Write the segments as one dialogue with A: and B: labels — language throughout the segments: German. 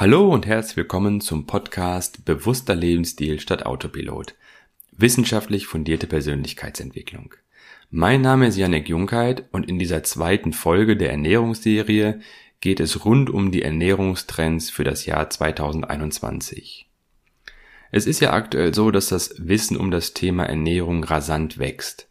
A: Hallo und herzlich willkommen zum Podcast Bewusster Lebensstil statt Autopilot. Wissenschaftlich fundierte Persönlichkeitsentwicklung. Mein Name ist Janek Junkheit und in dieser zweiten Folge der Ernährungsserie geht es rund um die Ernährungstrends für das Jahr 2021. Es ist ja aktuell so, dass das Wissen um das Thema Ernährung rasant wächst.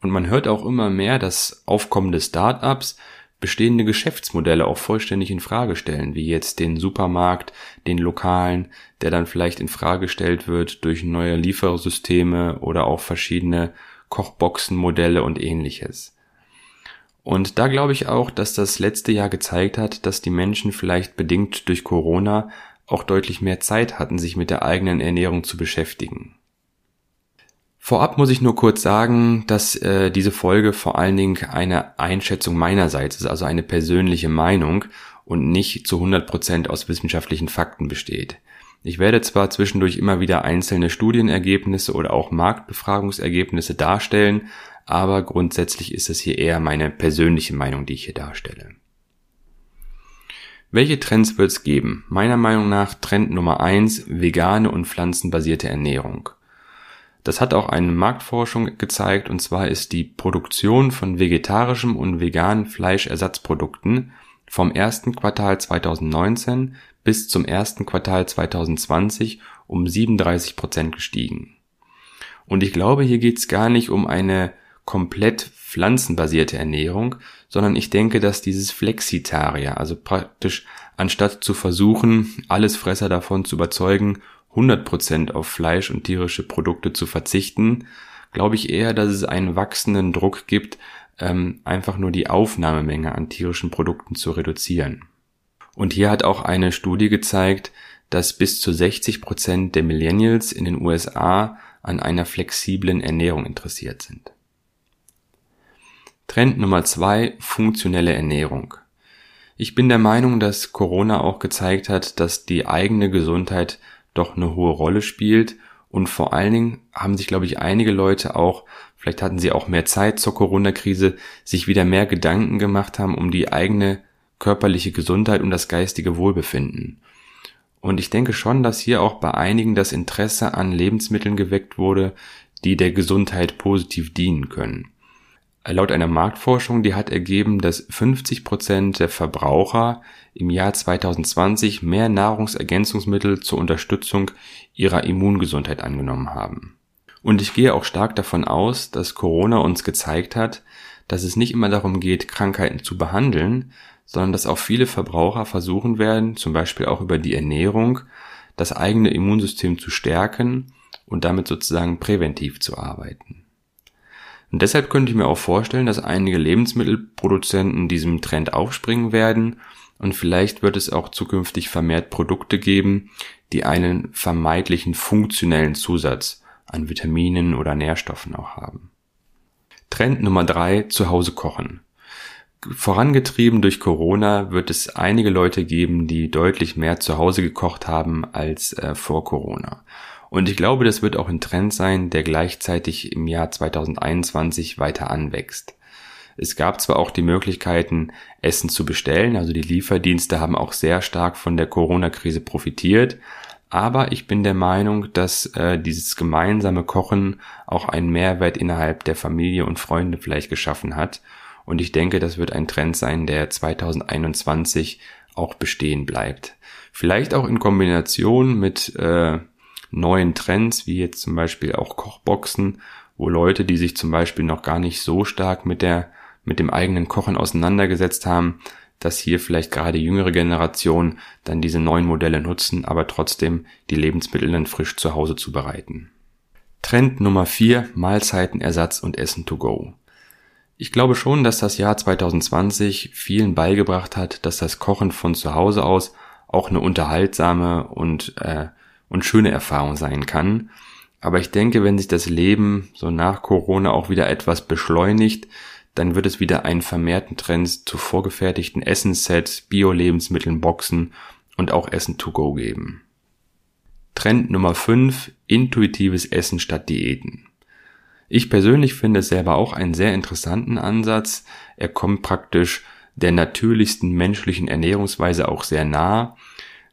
A: Und man hört auch immer mehr, dass aufkommende Startups bestehende Geschäftsmodelle auch vollständig in Frage stellen, wie jetzt den Supermarkt, den lokalen, der dann vielleicht in Frage gestellt wird durch neue Liefersysteme oder auch verschiedene Kochboxenmodelle und ähnliches. Und da glaube ich auch, dass das letzte Jahr gezeigt hat, dass die Menschen vielleicht bedingt durch Corona auch deutlich mehr Zeit hatten, sich mit der eigenen Ernährung zu beschäftigen. Vorab muss ich nur kurz sagen, dass äh, diese Folge vor allen Dingen eine Einschätzung meinerseits ist, also eine persönliche Meinung und nicht zu 100 Prozent aus wissenschaftlichen Fakten besteht. Ich werde zwar zwischendurch immer wieder einzelne Studienergebnisse oder auch Marktbefragungsergebnisse darstellen, aber grundsätzlich ist es hier eher meine persönliche Meinung, die ich hier darstelle. Welche Trends wird es geben? Meiner Meinung nach Trend Nummer eins: vegane und pflanzenbasierte Ernährung. Das hat auch eine Marktforschung gezeigt, und zwar ist die Produktion von vegetarischem und veganen Fleischersatzprodukten vom ersten Quartal 2019 bis zum ersten Quartal 2020 um 37 Prozent gestiegen. Und ich glaube, hier geht es gar nicht um eine komplett pflanzenbasierte Ernährung, sondern ich denke, dass dieses Flexitarier, also praktisch anstatt zu versuchen, alles Fresser davon zu überzeugen, 100% auf Fleisch und tierische Produkte zu verzichten, glaube ich eher, dass es einen wachsenden Druck gibt, ähm, einfach nur die Aufnahmemenge an tierischen Produkten zu reduzieren. Und hier hat auch eine Studie gezeigt, dass bis zu 60 der Millennials in den USA an einer flexiblen Ernährung interessiert sind. Trend Nummer zwei: funktionelle Ernährung. Ich bin der Meinung, dass Corona auch gezeigt hat, dass die eigene Gesundheit doch eine hohe Rolle spielt. Und vor allen Dingen haben sich, glaube ich, einige Leute auch, vielleicht hatten sie auch mehr Zeit zur Corona-Krise, sich wieder mehr Gedanken gemacht haben um die eigene körperliche Gesundheit und das geistige Wohlbefinden. Und ich denke schon, dass hier auch bei einigen das Interesse an Lebensmitteln geweckt wurde, die der Gesundheit positiv dienen können. Laut einer Marktforschung, die hat ergeben, dass 50 Prozent der Verbraucher im Jahr 2020 mehr Nahrungsergänzungsmittel zur Unterstützung ihrer Immungesundheit angenommen haben. Und ich gehe auch stark davon aus, dass Corona uns gezeigt hat, dass es nicht immer darum geht, Krankheiten zu behandeln, sondern dass auch viele Verbraucher versuchen werden, zum Beispiel auch über die Ernährung, das eigene Immunsystem zu stärken und damit sozusagen präventiv zu arbeiten. Und deshalb könnte ich mir auch vorstellen, dass einige Lebensmittelproduzenten diesem Trend aufspringen werden und vielleicht wird es auch zukünftig vermehrt Produkte geben, die einen vermeintlichen funktionellen Zusatz an Vitaminen oder Nährstoffen auch haben. Trend Nummer drei: zu Hause kochen. Vorangetrieben durch Corona wird es einige Leute geben, die deutlich mehr zu Hause gekocht haben als äh, vor Corona. Und ich glaube, das wird auch ein Trend sein, der gleichzeitig im Jahr 2021 weiter anwächst. Es gab zwar auch die Möglichkeiten, Essen zu bestellen, also die Lieferdienste haben auch sehr stark von der Corona-Krise profitiert, aber ich bin der Meinung, dass äh, dieses gemeinsame Kochen auch einen Mehrwert innerhalb der Familie und Freunde vielleicht geschaffen hat. Und ich denke, das wird ein Trend sein, der 2021 auch bestehen bleibt. Vielleicht auch in Kombination mit äh, neuen Trends, wie jetzt zum Beispiel auch Kochboxen, wo Leute, die sich zum Beispiel noch gar nicht so stark mit der, mit dem eigenen Kochen auseinandergesetzt haben, dass hier vielleicht gerade jüngere Generationen dann diese neuen Modelle nutzen, aber trotzdem die Lebensmittel dann frisch zu Hause zubereiten. Trend Nummer 4, Mahlzeitenersatz und Essen to go. Ich glaube schon, dass das Jahr 2020 vielen beigebracht hat, dass das Kochen von zu Hause aus auch eine unterhaltsame und äh, und schöne Erfahrung sein kann. Aber ich denke, wenn sich das Leben so nach Corona auch wieder etwas beschleunigt, dann wird es wieder einen vermehrten Trend zu vorgefertigten Essenssets, Bio-Lebensmitteln, Boxen und auch Essen to go geben. Trend Nummer 5, intuitives Essen statt Diäten. Ich persönlich finde es selber auch einen sehr interessanten Ansatz. Er kommt praktisch der natürlichsten menschlichen Ernährungsweise auch sehr nah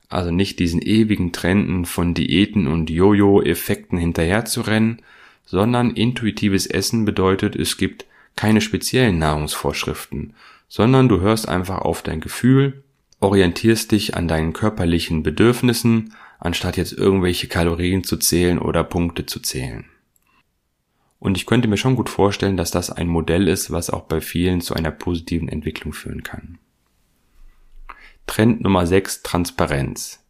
A: Also nicht diesen ewigen Trenden von Diäten und Jojo-Effekten hinterher zu rennen, sondern intuitives Essen bedeutet, es gibt keine speziellen Nahrungsvorschriften, sondern du hörst einfach auf dein Gefühl, orientierst dich an deinen körperlichen Bedürfnissen, anstatt jetzt irgendwelche Kalorien zu zählen oder Punkte zu zählen. Und ich könnte mir schon gut vorstellen, dass das ein Modell ist, was auch bei vielen zu einer positiven Entwicklung führen kann. Trend Nummer 6, Transparenz.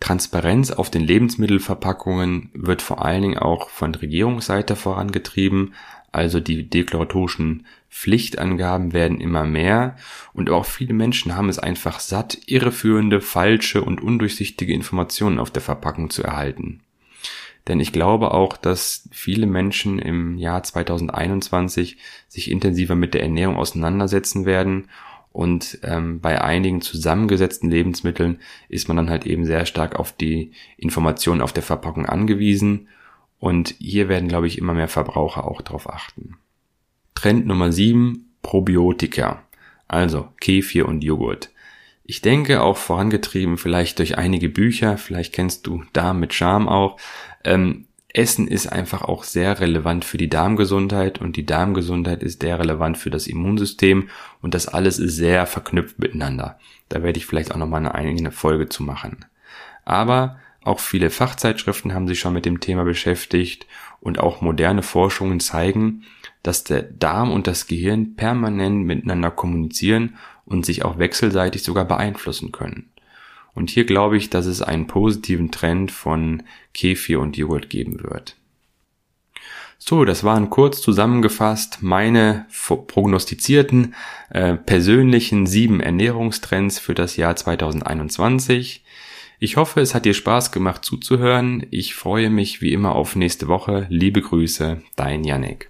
A: Transparenz auf den Lebensmittelverpackungen wird vor allen Dingen auch von Regierungsseite vorangetrieben, also die deklaratorischen Pflichtangaben werden immer mehr und auch viele Menschen haben es einfach satt, irreführende, falsche und undurchsichtige Informationen auf der Verpackung zu erhalten. Denn ich glaube auch, dass viele Menschen im Jahr 2021 sich intensiver mit der Ernährung auseinandersetzen werden und ähm, bei einigen zusammengesetzten Lebensmitteln ist man dann halt eben sehr stark auf die Informationen auf der Verpackung angewiesen. Und hier werden, glaube ich, immer mehr Verbraucher auch darauf achten. Trend Nummer 7, Probiotika. Also Kefir und Joghurt. Ich denke auch vorangetrieben vielleicht durch einige Bücher, vielleicht kennst du Darm mit Charme auch, ähm, Essen ist einfach auch sehr relevant für die Darmgesundheit und die Darmgesundheit ist sehr relevant für das Immunsystem und das alles ist sehr verknüpft miteinander. Da werde ich vielleicht auch nochmal eine eigene Folge zu machen. Aber auch viele Fachzeitschriften haben sich schon mit dem Thema beschäftigt und auch moderne Forschungen zeigen, dass der Darm und das Gehirn permanent miteinander kommunizieren und sich auch wechselseitig sogar beeinflussen können. Und hier glaube ich, dass es einen positiven Trend von Kefir und Joghurt geben wird. So, das waren kurz zusammengefasst meine prognostizierten äh, persönlichen sieben Ernährungstrends für das Jahr 2021. Ich hoffe, es hat dir Spaß gemacht zuzuhören. Ich freue mich wie immer auf nächste Woche. Liebe Grüße, dein Yannick.